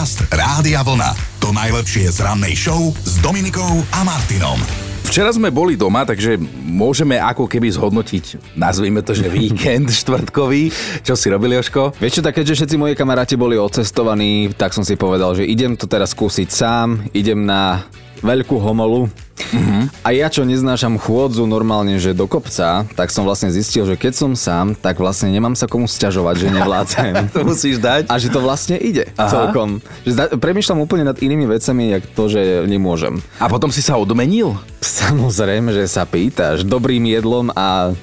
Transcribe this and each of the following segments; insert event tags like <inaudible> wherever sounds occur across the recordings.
Podcast Rádia Vlna. To najlepšie z rannej show s Dominikou a Martinom. Včera sme boli doma, takže môžeme ako keby zhodnotiť, nazvime to, že víkend <laughs> štvrtkový. Čo si robili, Joško? Vieš čo, tak keďže všetci moji kamaráti boli odcestovaní, tak som si povedal, že idem to teraz skúsiť sám, idem na veľkú homolu, Mm-hmm. A ja čo neznášam chôdzu normálne, že do kopca, tak som vlastne zistil, že keď som sám, tak vlastne nemám sa komu sťažovať, že nevládzem. <laughs> to musíš dať. A že to vlastne ide Aha. celkom. Že zda- premýšľam úplne nad inými vecami, jak to, že nemôžem. A potom si sa odmenil? Samozrejme, že sa pýtaš. Dobrým jedlom a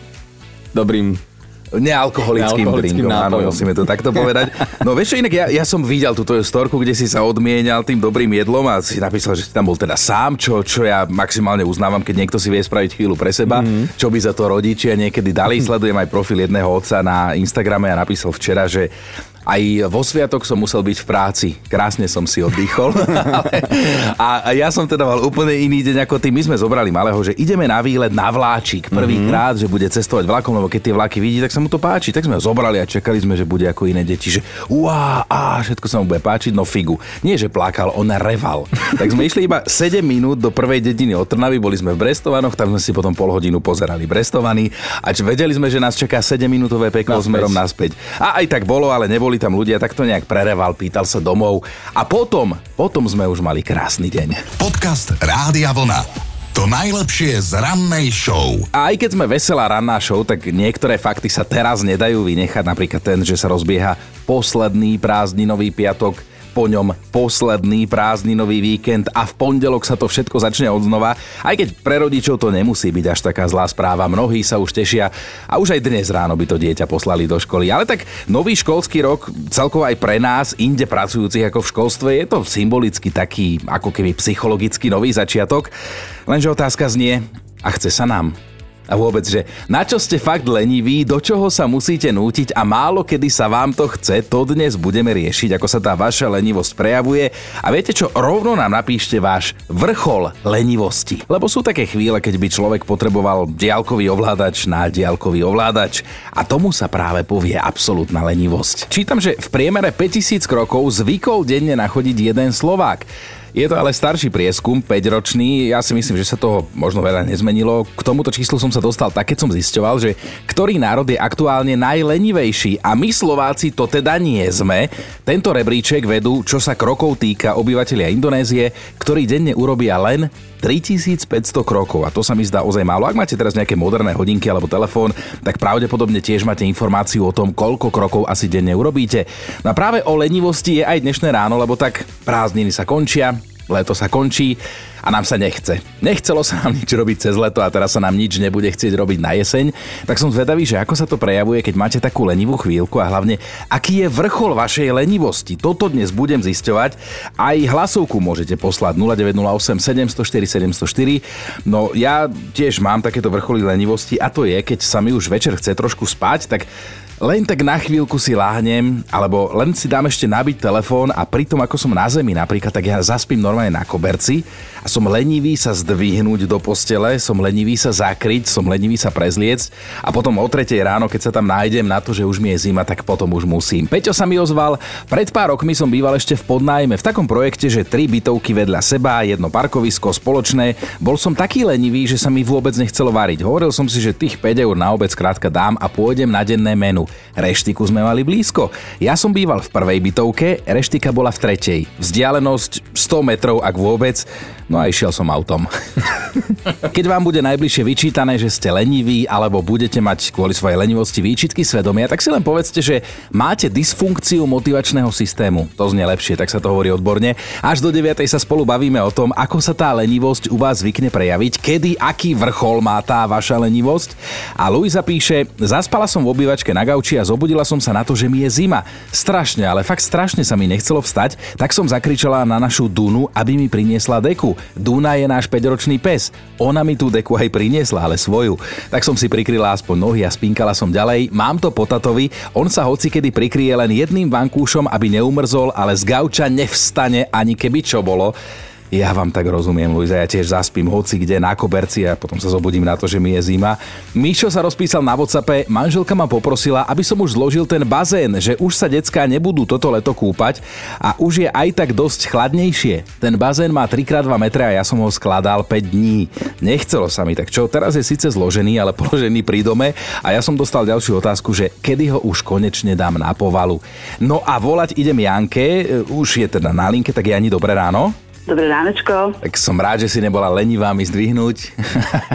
dobrým Nealkoholickým, drinkom, áno, musíme to takto povedať. No vieš čo, inak ja, ja som videl túto storku, kde si sa odmienial tým dobrým jedlom a si napísal, že si tam bol teda sám, čo, čo ja maximálne uznávam, keď niekto si vie spraviť chvíľu pre seba, mm-hmm. čo by za to rodičia niekedy dali. Sledujem aj profil jedného otca na Instagrame a napísal včera, že aj vo sviatok som musel byť v práci. Krásne som si oddychol. <laughs> a, ja som teda mal úplne iný deň ako ty. My sme zobrali malého, že ideme na výlet na vláčik. Prvýkrát, mm-hmm. že bude cestovať vlakom, lebo keď tie vlaky vidí, tak sa mu to páči. Tak sme ho zobrali a čakali sme, že bude ako iné deti. Že uá, á, všetko sa mu bude páčiť, no figu. Nie, že plakal, on reval. <laughs> tak sme išli iba 7 minút do prvej dediny od Trnavy, boli sme v Brestovanoch, tam sme si potom pol hodinu pozerali Brestovany a vedeli sme, že nás čaká 7 minútové peklo naspäť. smerom naspäť. A aj tak bolo, ale neboli boli tam ľudia, tak to nejak prereval, pýtal sa domov a potom, potom sme už mali krásny deň. Podcast Rádia Vlna. To najlepšie z rannej show. A aj keď sme veselá ranná show, tak niektoré fakty sa teraz nedajú vynechať. Napríklad ten, že sa rozbieha posledný prázdninový piatok po ňom posledný prázdninový víkend a v pondelok sa to všetko začne odznova. Aj keď pre rodičov to nemusí byť až taká zlá správa, mnohí sa už tešia a už aj dnes ráno by to dieťa poslali do školy. Ale tak nový školský rok celkovo aj pre nás, inde pracujúcich ako v školstve, je to symbolicky taký ako keby psychologický nový začiatok. Lenže otázka znie, a chce sa nám. A vôbec, že na čo ste fakt leniví, do čoho sa musíte nútiť a málo kedy sa vám to chce, to dnes budeme riešiť, ako sa tá vaša lenivosť prejavuje. A viete čo, rovno nám napíšte váš vrchol lenivosti. Lebo sú také chvíle, keď by človek potreboval diálkový ovládač na diálkový ovládač a tomu sa práve povie absolútna lenivosť. Čítam, že v priemere 5000 krokov zvykol denne nachodiť jeden Slovák. Je to ale starší prieskum, 5-ročný. Ja si myslím, že sa toho možno veľa nezmenilo. K tomuto číslu som sa dostal tak, keď som zisťoval, že ktorý národ je aktuálne najlenivejší a my Slováci to teda nie sme. Tento rebríček vedú, čo sa krokov týka obyvateľia Indonézie, ktorí denne urobia len 3500 krokov a to sa mi zdá ozaj málo. Ak máte teraz nejaké moderné hodinky alebo telefón, tak pravdepodobne tiež máte informáciu o tom, koľko krokov asi denne urobíte. No a práve o lenivosti je aj dnešné ráno, lebo tak prázdniny sa končia, leto sa končí a nám sa nechce. Nechcelo sa nám nič robiť cez leto a teraz sa nám nič nebude chcieť robiť na jeseň, tak som zvedavý, že ako sa to prejavuje, keď máte takú lenivú chvíľku a hlavne, aký je vrchol vašej lenivosti. Toto dnes budem zisťovať. Aj hlasovku môžete poslať 0908 704 704. No ja tiež mám takéto vrcholy lenivosti a to je, keď sa mi už večer chce trošku spať, tak len tak na chvíľku si láhnem, alebo len si dám ešte nabiť telefón a pritom ako som na zemi napríklad, tak ja zaspím normálne na koberci a som lenivý sa zdvihnúť do postele, som lenivý sa zakryť, som lenivý sa prezliec a potom o tretej ráno, keď sa tam nájdem na to, že už mi je zima, tak potom už musím. Peťo sa mi ozval, pred pár rokmi som býval ešte v podnájme v takom projekte, že tri bytovky vedľa seba, jedno parkovisko spoločné. Bol som taký lenivý, že sa mi vôbec nechcelo variť. Hovoril som si, že tých 5 eur na obec krátka dám a pôjdem na denné menu. Reštiku sme mali blízko. Ja som býval v prvej bytovke, reštika bola v tretej. Vzdialenosť 100 metrov, ak vôbec. No a išiel som autom. <laughs> Keď vám bude najbližšie vyčítané, že ste leniví alebo budete mať kvôli svojej lenivosti výčitky svedomia, tak si len povedzte, že máte dysfunkciu motivačného systému. To znie lepšie, tak sa to hovorí odborne. Až do 9. sa spolu bavíme o tom, ako sa tá lenivosť u vás zvykne prejaviť, kedy aký vrchol má tá vaša lenivosť. A Luisa píše, zaspala som v obývačke na gauči a zobudila som sa na to, že mi je zima. Strašne, ale fakt strašne sa mi nechcelo vstať, tak som zakričala na našu Dunu, aby mi priniesla deku. Duna je náš 5-ročný pes. Ona mi tú deku aj priniesla, ale svoju. Tak som si prikryla aspoň nohy a spinkala som ďalej. Mám to po tatovi, on sa hoci kedy prikrie len jedným vankúšom, aby neumrzol, ale z gauča nevstane ani keby čo bolo. Ja vám tak rozumiem, Luisa, ja tiež zaspím hoci kde na koberci a potom sa zobudím na to, že mi je zima. Mišo sa rozpísal na WhatsAppe, manželka ma poprosila, aby som už zložil ten bazén, že už sa decká nebudú toto leto kúpať a už je aj tak dosť chladnejšie. Ten bazén má 3x2 metre a ja som ho skladal 5 dní. Nechcelo sa mi, tak čo, teraz je síce zložený, ale položený pri dome a ja som dostal ďalšiu otázku, že kedy ho už konečne dám na povalu. No a volať idem Janke, už je teda na linke, tak Jani, dobré ráno. Dobré ránečko. Tak som rád, že si nebola lenivá mi zdvihnúť.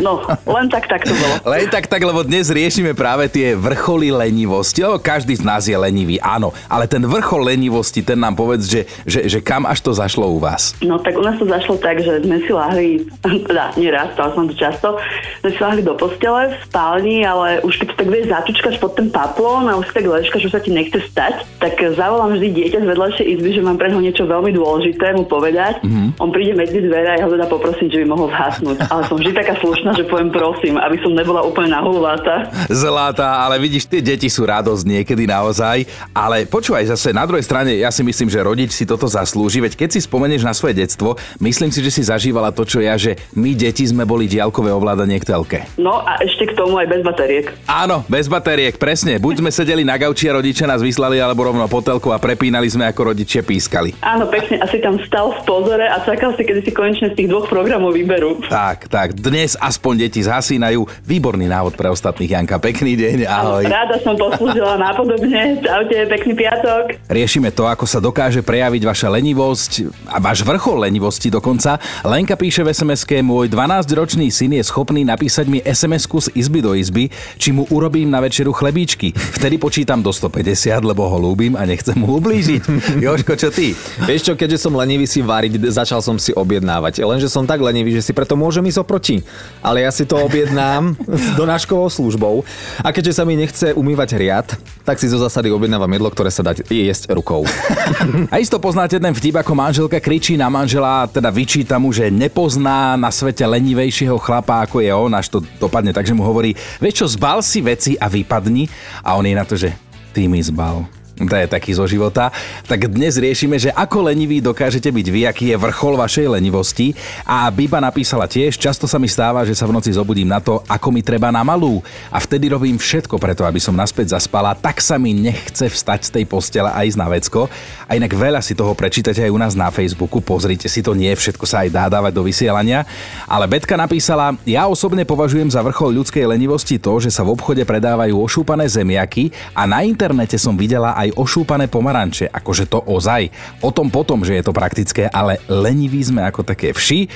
No, len tak tak to bolo. <laughs> Len tak tak, lebo dnes riešime práve tie vrcholy lenivosti, lebo každý z nás je lenivý, áno. Ale ten vrchol lenivosti, ten nám povedz, že, že, že kam až to zašlo u vás? No tak u nás to zašlo tak, že sme si lahli, <laughs> teda nie raz, stalo som to často, sme si lahli do postele v spálni, ale už keď tak vieš zatúčkaš pod ten paplón a už tak ležkaš, že sa ti nechce stať, tak zavolám vždy dieťa z vedľajšej izby, že mám pre neho niečo veľmi dôležité mu povedať. Mm-hmm Mm-hmm. On príde medzi dvere a ja ho teda poprosím, že by mohol zhasnúť. Ale som vždy taká slušná, že poviem prosím, aby som nebola úplne nahuláta. Zlatá, ale vidíš, tie deti sú radosť niekedy naozaj. Ale počúvaj zase, na druhej strane, ja si myslím, že rodič si toto zaslúži, veď keď si spomenieš na svoje detstvo, myslím si, že si zažívala to, čo ja, že my deti sme boli diaľkové ovládanie k telke. No a ešte k tomu aj bez batériek. Áno, bez batériek, presne. Buď sme sedeli na gauči a rodičia nás vyslali, alebo rovno po telku a prepínali sme, ako rodičia pískali. Áno, pekne, asi tam stal v pozore a čakal si, kedy si konečne z tých dvoch programov vyberú. Tak, tak, dnes aspoň deti zhasínajú. Výborný návod pre ostatných, Janka. Pekný deň, ahoj. Rada som poslúžila nápodobne. Čaute, pekný piatok. Riešime to, ako sa dokáže prejaviť vaša lenivosť a váš vrchol lenivosti dokonca. Lenka píše v sms môj 12-ročný syn je schopný napísať mi sms z izby do izby, či mu urobím na večeru chlebíčky. Vtedy počítam do 150, lebo ho ľúbim a nechcem mu ublížiť. <laughs> Joško, čo ty? Vieš čo, keďže som lenivý si variť, začal som si objednávať. Lenže som tak lenivý, že si preto môžem ísť oproti. Ale ja si to objednám <laughs> s donáškovou službou. A keďže sa mi nechce umývať riad, tak si zo zásady objednávam jedlo, ktoré sa dá jesť rukou. <laughs> A isto poznáte ten vtip, ako manželka kričí na manžela, teda vyčíta mu, že nepozná na svete lenivejšieho chlapa, ako je on, až to dopadne tak, že mu hovorí, vieš čo, zbal si veci a vypadni. A on je na to, že ty mi zbal to je taký zo života, tak dnes riešime, že ako lenivý dokážete byť vy, aký je vrchol vašej lenivosti. A Biba napísala tiež, často sa mi stáva, že sa v noci zobudím na to, ako mi treba na malú. A vtedy robím všetko preto, aby som naspäť zaspala, tak sa mi nechce vstať z tej postele a ísť na vecko. A inak veľa si toho prečítate aj u nás na Facebooku, pozrite si to, nie všetko sa aj dá dávať do vysielania. Ale Betka napísala, ja osobne považujem za vrchol ľudskej lenivosti to, že sa v obchode predávajú ošúpané zemiaky a na internete som videla aj ošúpané pomaranče, akože to ozaj. O tom potom, že je to praktické, ale leniví sme ako také vši.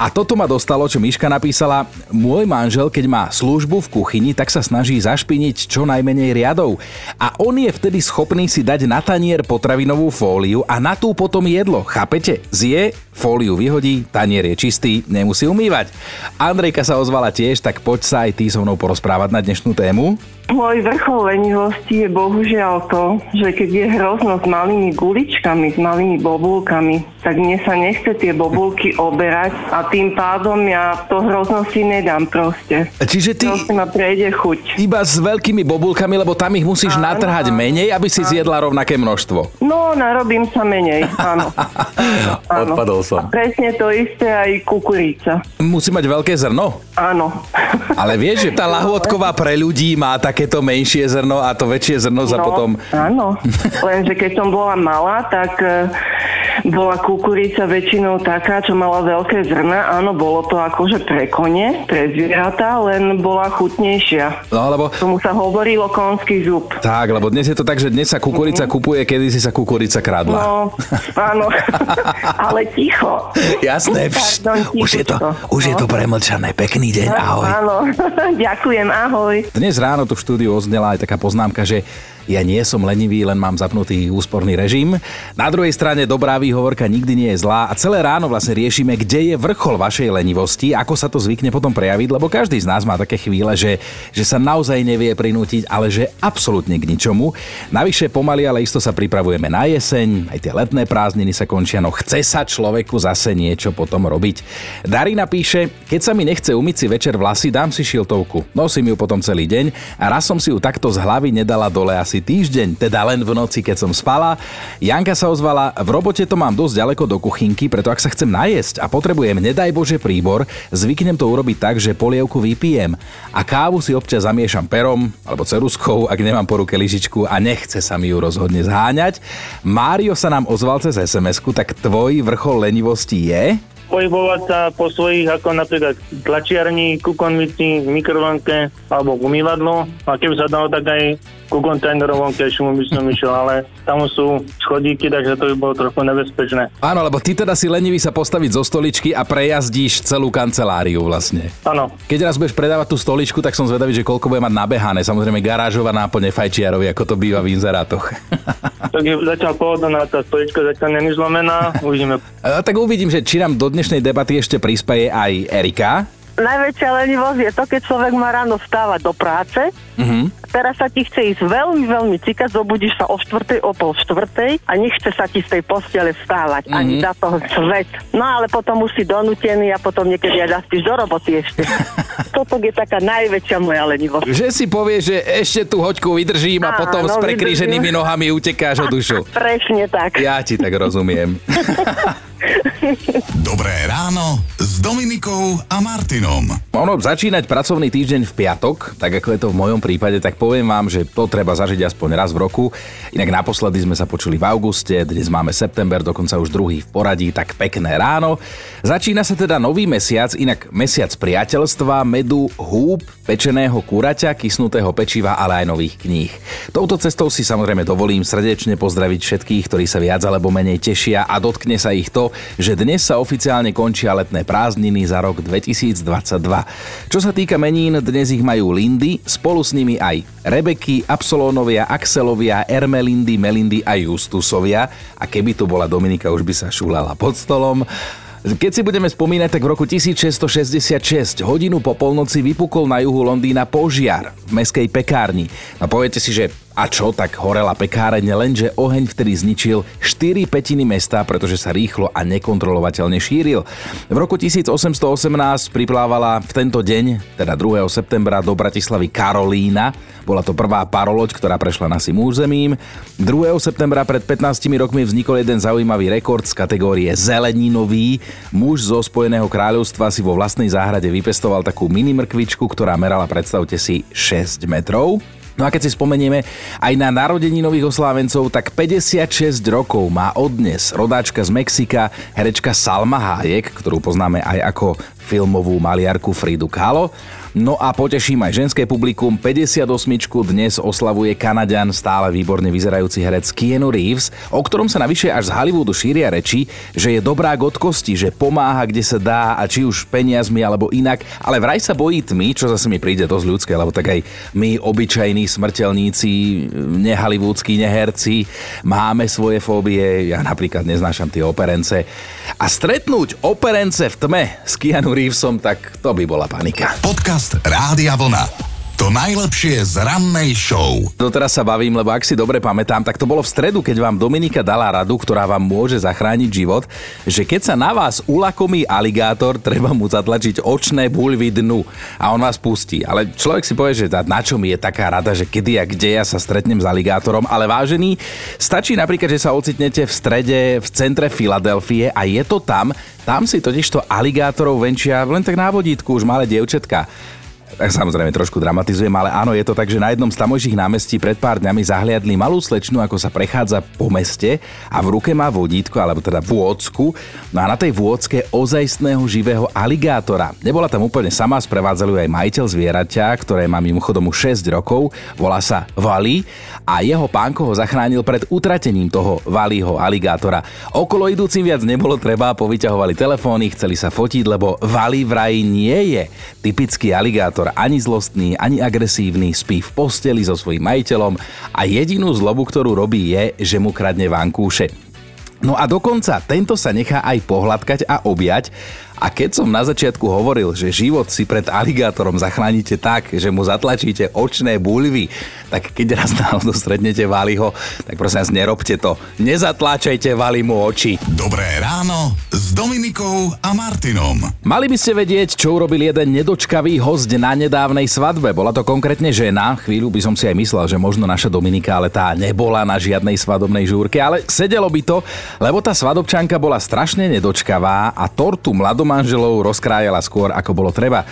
A toto ma dostalo, čo Miška napísala. Môj manžel, keď má službu v kuchyni, tak sa snaží zašpiniť čo najmenej riadov. A on je vtedy schopný si dať na tanier potravinovú fóliu a na tú potom jedlo. Chápete? Zje, fóliu vyhodí, tanier je čistý, nemusí umývať. Andrejka sa ozvala tiež, tak poď sa aj ty so mnou porozprávať na dnešnú tému. Môj vrchol lenivosti je bohužiaľ to, že keď je hrozno s malými guličkami, s malými bobulkami, tak mne sa nechce tie bobulky oberať a tým pádom ja to hrozno si nedám proste. Čiže ty... Proste ma prejde chuť. Iba s veľkými bobulkami, lebo tam ich musíš áno, natrhať áno, menej, aby si áno. zjedla rovnaké množstvo. No, narobím sa menej, áno. <laughs> áno. Odpadol som. A presne to isté aj kukurica. Musí mať veľké zrno? Áno. Ale vieš, že tá <laughs> lahôdková pre ľudí má takéto menšie zrno a to väčšie zrno no, za potom... Áno, <laughs> lenže keď som bola malá, tak eh, bola kukurica väčšinou taká, čo mala veľké zrna. Áno, bolo to akože pre kone, pre zvieratá, len bola chutnejšia. No, lebo... Tomu sa hovorilo konský zub. Tak, lebo dnes je to tak, že dnes sa kukurica mm-hmm. kupuje, kedy si sa kukurica kradla. No, áno, <laughs> ale ticho. Jasné, Pardon, už je to, už no. je to premlčané. Pekný deň, ahoj. Áno, <laughs> ďakujem, ahoj. Dnes ráno tu v štúdiu oznela aj taká poznámka, že ja nie som lenivý, len mám zapnutý úsporný režim. Na druhej strane dobrá výhovorka nikdy nie je zlá a celé ráno vlastne riešime, kde je vrchol vašej lenivosti, ako sa to zvykne potom prejaviť, lebo každý z nás má také chvíle, že, že sa naozaj nevie prinútiť, ale že absolútne k ničomu. Navyše pomaly, ale isto sa pripravujeme na jeseň, aj tie letné prázdniny sa končia, no chce sa človeku zase niečo potom robiť. Darina píše, keď sa mi nechce umyť si večer vlasy, dám si šiltovku. Nosím ju potom celý deň a raz som si ju takto z hlavy nedala dole asi asi týždeň, teda len v noci, keď som spala. Janka sa ozvala, v robote to mám dosť ďaleko do kuchynky, preto ak sa chcem najesť a potrebujem, nedaj Bože, príbor, zvyknem to urobiť tak, že polievku vypijem a kávu si občas zamiešam perom alebo ceruskou, ak nemám po ruke lyžičku a nechce sa mi ju rozhodne zháňať. Mário sa nám ozval cez sms tak tvoj vrchol lenivosti je? Pohybovať sa po svojich, ako napríklad tlačiarni, ku konvici, mikrovlnke alebo k umývadlu. A keby sa dalo, tak aj ku kontajnerovom kešu by som išiel, ale tam sú schodíky, takže to by bolo trochu nebezpečné. Áno, lebo ty teda si lenivý sa postaviť zo stoličky a prejazdíš celú kanceláriu vlastne. Áno. Keď raz budeš predávať tú stoličku, tak som zvedavý, že koľko bude mať nabehané. Samozrejme garážová náplne fajčiarovi, ako to býva v inzerátoch. tak je zatiaľ pohodlná tá stolička, zatiaľ není zlomená, uvidíme. <laughs> A, tak uvidím, že či nám do dnešnej debaty ešte prispeje aj Erika. Najväčšia lenivosť je to, keď človek má ráno vstávať do práce, Uh-huh. teraz sa ti chce ísť veľmi, veľmi cikať, zobudíš sa o štvrtej, o pol štvrtej a nechce sa ti z tej postele vstávať, Mhm. ani za toho svet. No ale potom už si donútený a potom niekedy aj zaspíš do roboty ešte. <laughs> Toto je taká najväčšia moja lenivosť. Že si povie, že ešte tú hoďku vydržím a Áno, potom s prekríženými vydržím. nohami utekáš o dušu. <laughs> Presne tak. Ja ti tak rozumiem. <laughs> Dobré ráno Dominikou a Martinom. Ono začínať pracovný týždeň v piatok, tak ako je to v mojom prípade, tak poviem vám, že to treba zažiť aspoň raz v roku. Inak naposledy sme sa počuli v auguste, dnes máme september, dokonca už druhý v poradí, tak pekné ráno. Začína sa teda nový mesiac, inak mesiac priateľstva, medu, húb, pečeného kuraťa, kysnutého pečiva, ale aj nových kníh. Touto cestou si samozrejme dovolím srdečne pozdraviť všetkých, ktorí sa viac alebo menej tešia a dotkne sa ich to, že dnes sa oficiálne končia letné prázdniny za rok 2022. Čo sa týka menín, dnes ich majú Lindy, spolu s nimi aj Rebeky, Absolónovia, Axelovia, Ermelindy, Melindy a Justusovia. A keby tu bola Dominika, už by sa šúlala pod stolom. Keď si budeme spomínať, tak v roku 1666 hodinu po polnoci vypukol na juhu Londýna požiar v meskej pekárni. A poviete si, že a čo, tak horela pekáreň, lenže oheň vtedy zničil 4 petiny mesta, pretože sa rýchlo a nekontrolovateľne šíril. V roku 1818 priplávala v tento deň, teda 2. septembra, do Bratislavy Karolína. Bola to prvá paroloď, ktorá prešla našim územím. 2. septembra pred 15 rokmi vznikol jeden zaujímavý rekord z kategórie zeleninový. Muž zo Spojeného kráľovstva si vo vlastnej záhrade vypestoval takú mini mrkvičku, ktorá merala, predstavte si, 6 metrov. No a keď si spomenieme aj na narodení nových oslávencov, tak 56 rokov má odnes rodáčka z Mexika, herečka Salma Hayek, ktorú poznáme aj ako filmovú maliarku Fridu Kahlo. No a poteším aj ženské publikum, 58 dnes oslavuje Kanadian stále výborne vyzerajúci herec Keanu Reeves, o ktorom sa navyše až z Hollywoodu šíria reči, že je dobrá od kosti, že pomáha kde sa dá a či už peniazmi alebo inak, ale vraj sa bojí tmy, čo zase mi príde dosť ľudské, lebo tak aj my obyčajní smrteľníci, nehalivúdskí neherci, máme svoje fóbie, ja napríklad neznášam tie operence. A stretnúť operence v tme s Keanu Reevesom, tak to by bola panika. Podcast Rádia Vlna. To najlepšie z rannej show. Doteraz sa bavím, lebo ak si dobre pamätám, tak to bolo v stredu, keď vám Dominika dala radu, ktorá vám môže zachrániť život, že keď sa na vás ulakomí aligátor, treba mu zatlačiť očné buľvy dnu a on vás pustí. Ale človek si povie, že na čo mi je taká rada, že kedy a kde ja sa stretnem s aligátorom, ale vážený, stačí napríklad, že sa ocitnete v strede, v centre Filadelfie a je to tam, tam si totižto aligátorov venčia len tak na vodítku už malé dievčatka. Tak samozrejme trošku dramatizujem, ale áno, je to tak, že na jednom z tamojších námestí pred pár dňami zahliadli malú slečnu, ako sa prechádza po meste a v ruke má vodítko, alebo teda vôcku. No a na tej vôcke ozajstného živého aligátora. Nebola tam úplne sama, sprevádzali aj majiteľ zvieraťa, ktoré má mimochodom už 6 rokov, volá sa Vali a jeho pánko ho zachránil pred utratením toho Valiho aligátora. Okolo idúcim viac nebolo treba, povyťahovali telefóny, chceli sa fotiť, lebo Vali vraj nie je typický aligátor ani zlostný, ani agresívny, spí v posteli so svojím majiteľom a jedinú zlobu, ktorú robí je, že mu kradne vankúše. No a dokonca tento sa nechá aj pohľadkať a objať a keď som na začiatku hovoril, že život si pred aligátorom zachránite tak, že mu zatlačíte očné buľvy, tak keď raz náhodou stretnete Valiho, tak prosím vás, nerobte to. Nezatláčajte Valimu oči. Dobré ráno Dominikou a Martinom. Mali by ste vedieť, čo urobil jeden nedočkavý host na nedávnej svadbe. Bola to konkrétne žena. Chvíľu by som si aj myslel, že možno naša Dominika, ale tá nebola na žiadnej svadobnej žúrke. Ale sedelo by to, lebo tá svadobčanka bola strašne nedočkavá a tortu mladomanželov rozkrájala skôr, ako bolo treba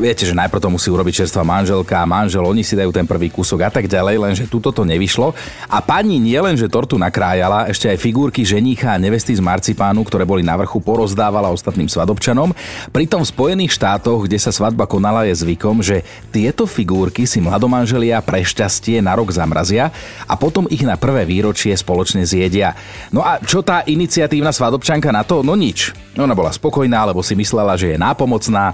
viete, že najprv to musí urobiť čerstvá manželka manžel, oni si dajú ten prvý kúsok a tak ďalej, lenže tuto to nevyšlo. A pani nie len, že tortu nakrájala, ešte aj figurky ženícha a nevesty z marcipánu, ktoré boli na vrchu, porozdávala ostatným svadobčanom. Pritom v Spojených štátoch, kde sa svadba konala, je zvykom, že tieto figurky si mladomanželia pre šťastie na rok zamrazia a potom ich na prvé výročie spoločne zjedia. No a čo tá iniciatívna svadobčanka na to? No nič. Ona bola spokojná, lebo si myslela, že je nápomocná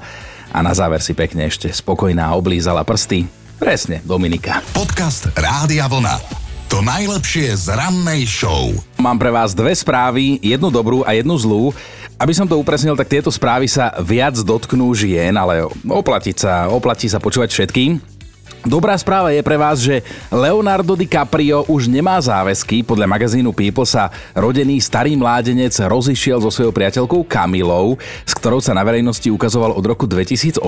a na záver si pekne ešte spokojná oblízala prsty. Presne, Dominika. Podcast Rádia Vlna. To najlepšie z rannej show. Mám pre vás dve správy, jednu dobrú a jednu zlú. Aby som to upresnil, tak tieto správy sa viac dotknú žien, ale oplatí sa, oplatí sa počúvať všetkým. Dobrá správa je pre vás, že Leonardo DiCaprio už nemá záväzky. Podľa magazínu People sa rodený starý mládenec rozišiel so svojou priateľkou Kamilou, s ktorou sa na verejnosti ukazoval od roku 2018,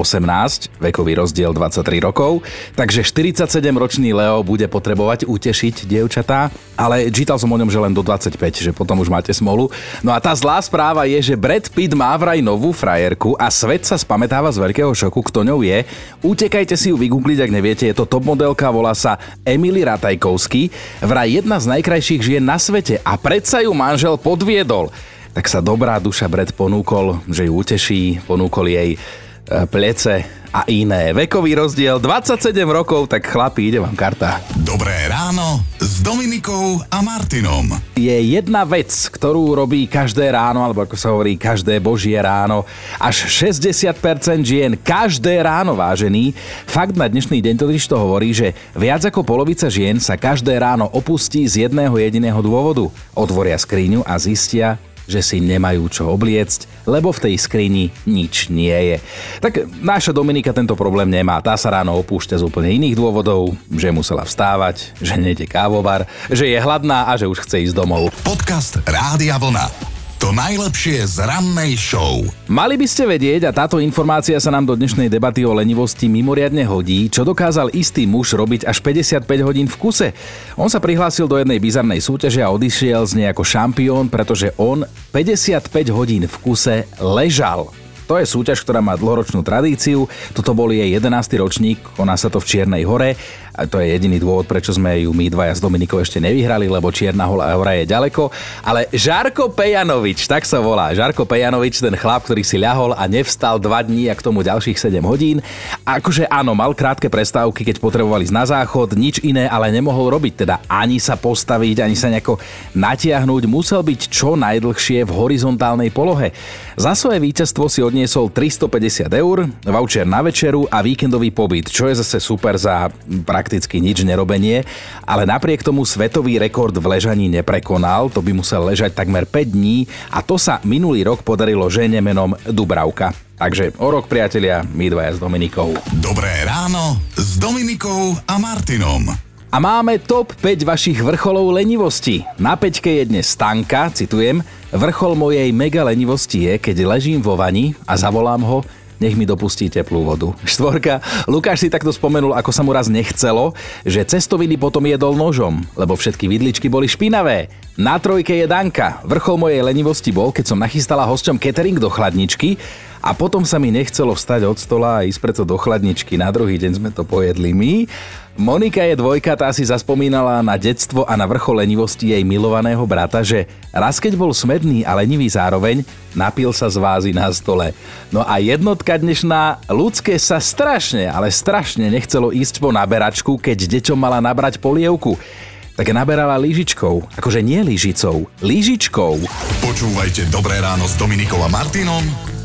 vekový rozdiel 23 rokov, takže 47-ročný Leo bude potrebovať utešiť dievčatá, ale čítal som o ňom, že len do 25, že potom už máte smolu. No a tá zlá správa je, že Brad Pitt má vraj novú frajerku a svet sa spametáva z veľkého šoku, kto ňou je. Utekajte si ju vygoogliť, ak neviete, je to top modelka, volá sa Emily Ratajkovský, vraj jedna z najkrajších žien na svete a predsa ju manžel podviedol. Tak sa dobrá duša Brad ponúkol, že ju uteší, ponúkol jej e, plece a iné. Vekový rozdiel 27 rokov, tak chlapi, ide vám karta. Dobré ráno s Dominikou a Martinom. Je jedna vec, ktorú robí každé ráno, alebo ako sa hovorí, každé božie ráno. Až 60% žien každé ráno vážený. Fakt na dnešný deň totiž to hovorí, že viac ako polovica žien sa každé ráno opustí z jedného jediného dôvodu. Otvoria skriňu a zistia, že si nemajú čo obliecť, lebo v tej skrini nič nie je. Tak naša Dominika tento problém nemá. Tá sa ráno opúšťa z úplne iných dôvodov, že musela vstávať, že nejde kávovar, že je hladná a že už chce ísť domov. Podcast Rádia Vlna. To najlepšie z rannej show. Mali by ste vedieť, a táto informácia sa nám do dnešnej debaty o lenivosti mimoriadne hodí, čo dokázal istý muž robiť až 55 hodín v kuse. On sa prihlásil do jednej bizarnej súťaže a odišiel z nej ako šampión, pretože on 55 hodín v kuse ležal. To je súťaž, ktorá má dlhoročnú tradíciu. Toto bol jej 11. ročník, koná sa to v Čiernej hore. A to je jediný dôvod, prečo sme ju my dvaja s Dominikou ešte nevyhrali, lebo Čierna hora je ďaleko. Ale Žarko Pejanovič, tak sa volá. Žarko Pejanovič, ten chlap, ktorý si ľahol a nevstal dva dní a k tomu ďalších 7 hodín. Akože áno, mal krátke prestávky, keď potrebovali ísť na záchod, nič iné ale nemohol robiť, teda ani sa postaviť, ani sa nejako natiahnuť, musel byť čo najdlhšie v horizontálnej polohe. Za svoje víťazstvo si odniesol 350 eur, voucher na večeru a víkendový pobyt, čo je zase super za prakticky prakticky nič nerobenie, ale napriek tomu svetový rekord v ležaní neprekonal, to by musel ležať takmer 5 dní a to sa minulý rok podarilo žene menom Dubravka. Takže o rok, priatelia, my dvaja s Dominikou. Dobré ráno s Dominikou a Martinom. A máme top 5 vašich vrcholov lenivosti. Na peťke je dnes Stanka, citujem, vrchol mojej mega lenivosti je, keď ležím vo vani a zavolám ho, nech mi dopustí teplú vodu. Štvorka, Lukáš si takto spomenul, ako sa mu raz nechcelo, že cestoviny potom jedol nožom, lebo všetky vidličky boli špinavé. Na trojke je Danka. Vrchol mojej lenivosti bol, keď som nachystala hosťom catering do chladničky a potom sa mi nechcelo vstať od stola a ísť preto do chladničky. Na druhý deň sme to pojedli my. Monika je dvojka, tá si zaspomínala na detstvo a na vrchol lenivosti jej milovaného brata, že raz keď bol smedný a lenivý zároveň, napil sa z vázy na stole. No a jednotka dnešná, ľudské sa strašne, ale strašne nechcelo ísť po naberačku, keď deťom mala nabrať polievku tak naberala lyžičkou. Akože nie lyžicou, lyžičkou. Počúvajte Dobré ráno s Dominikom a Martinom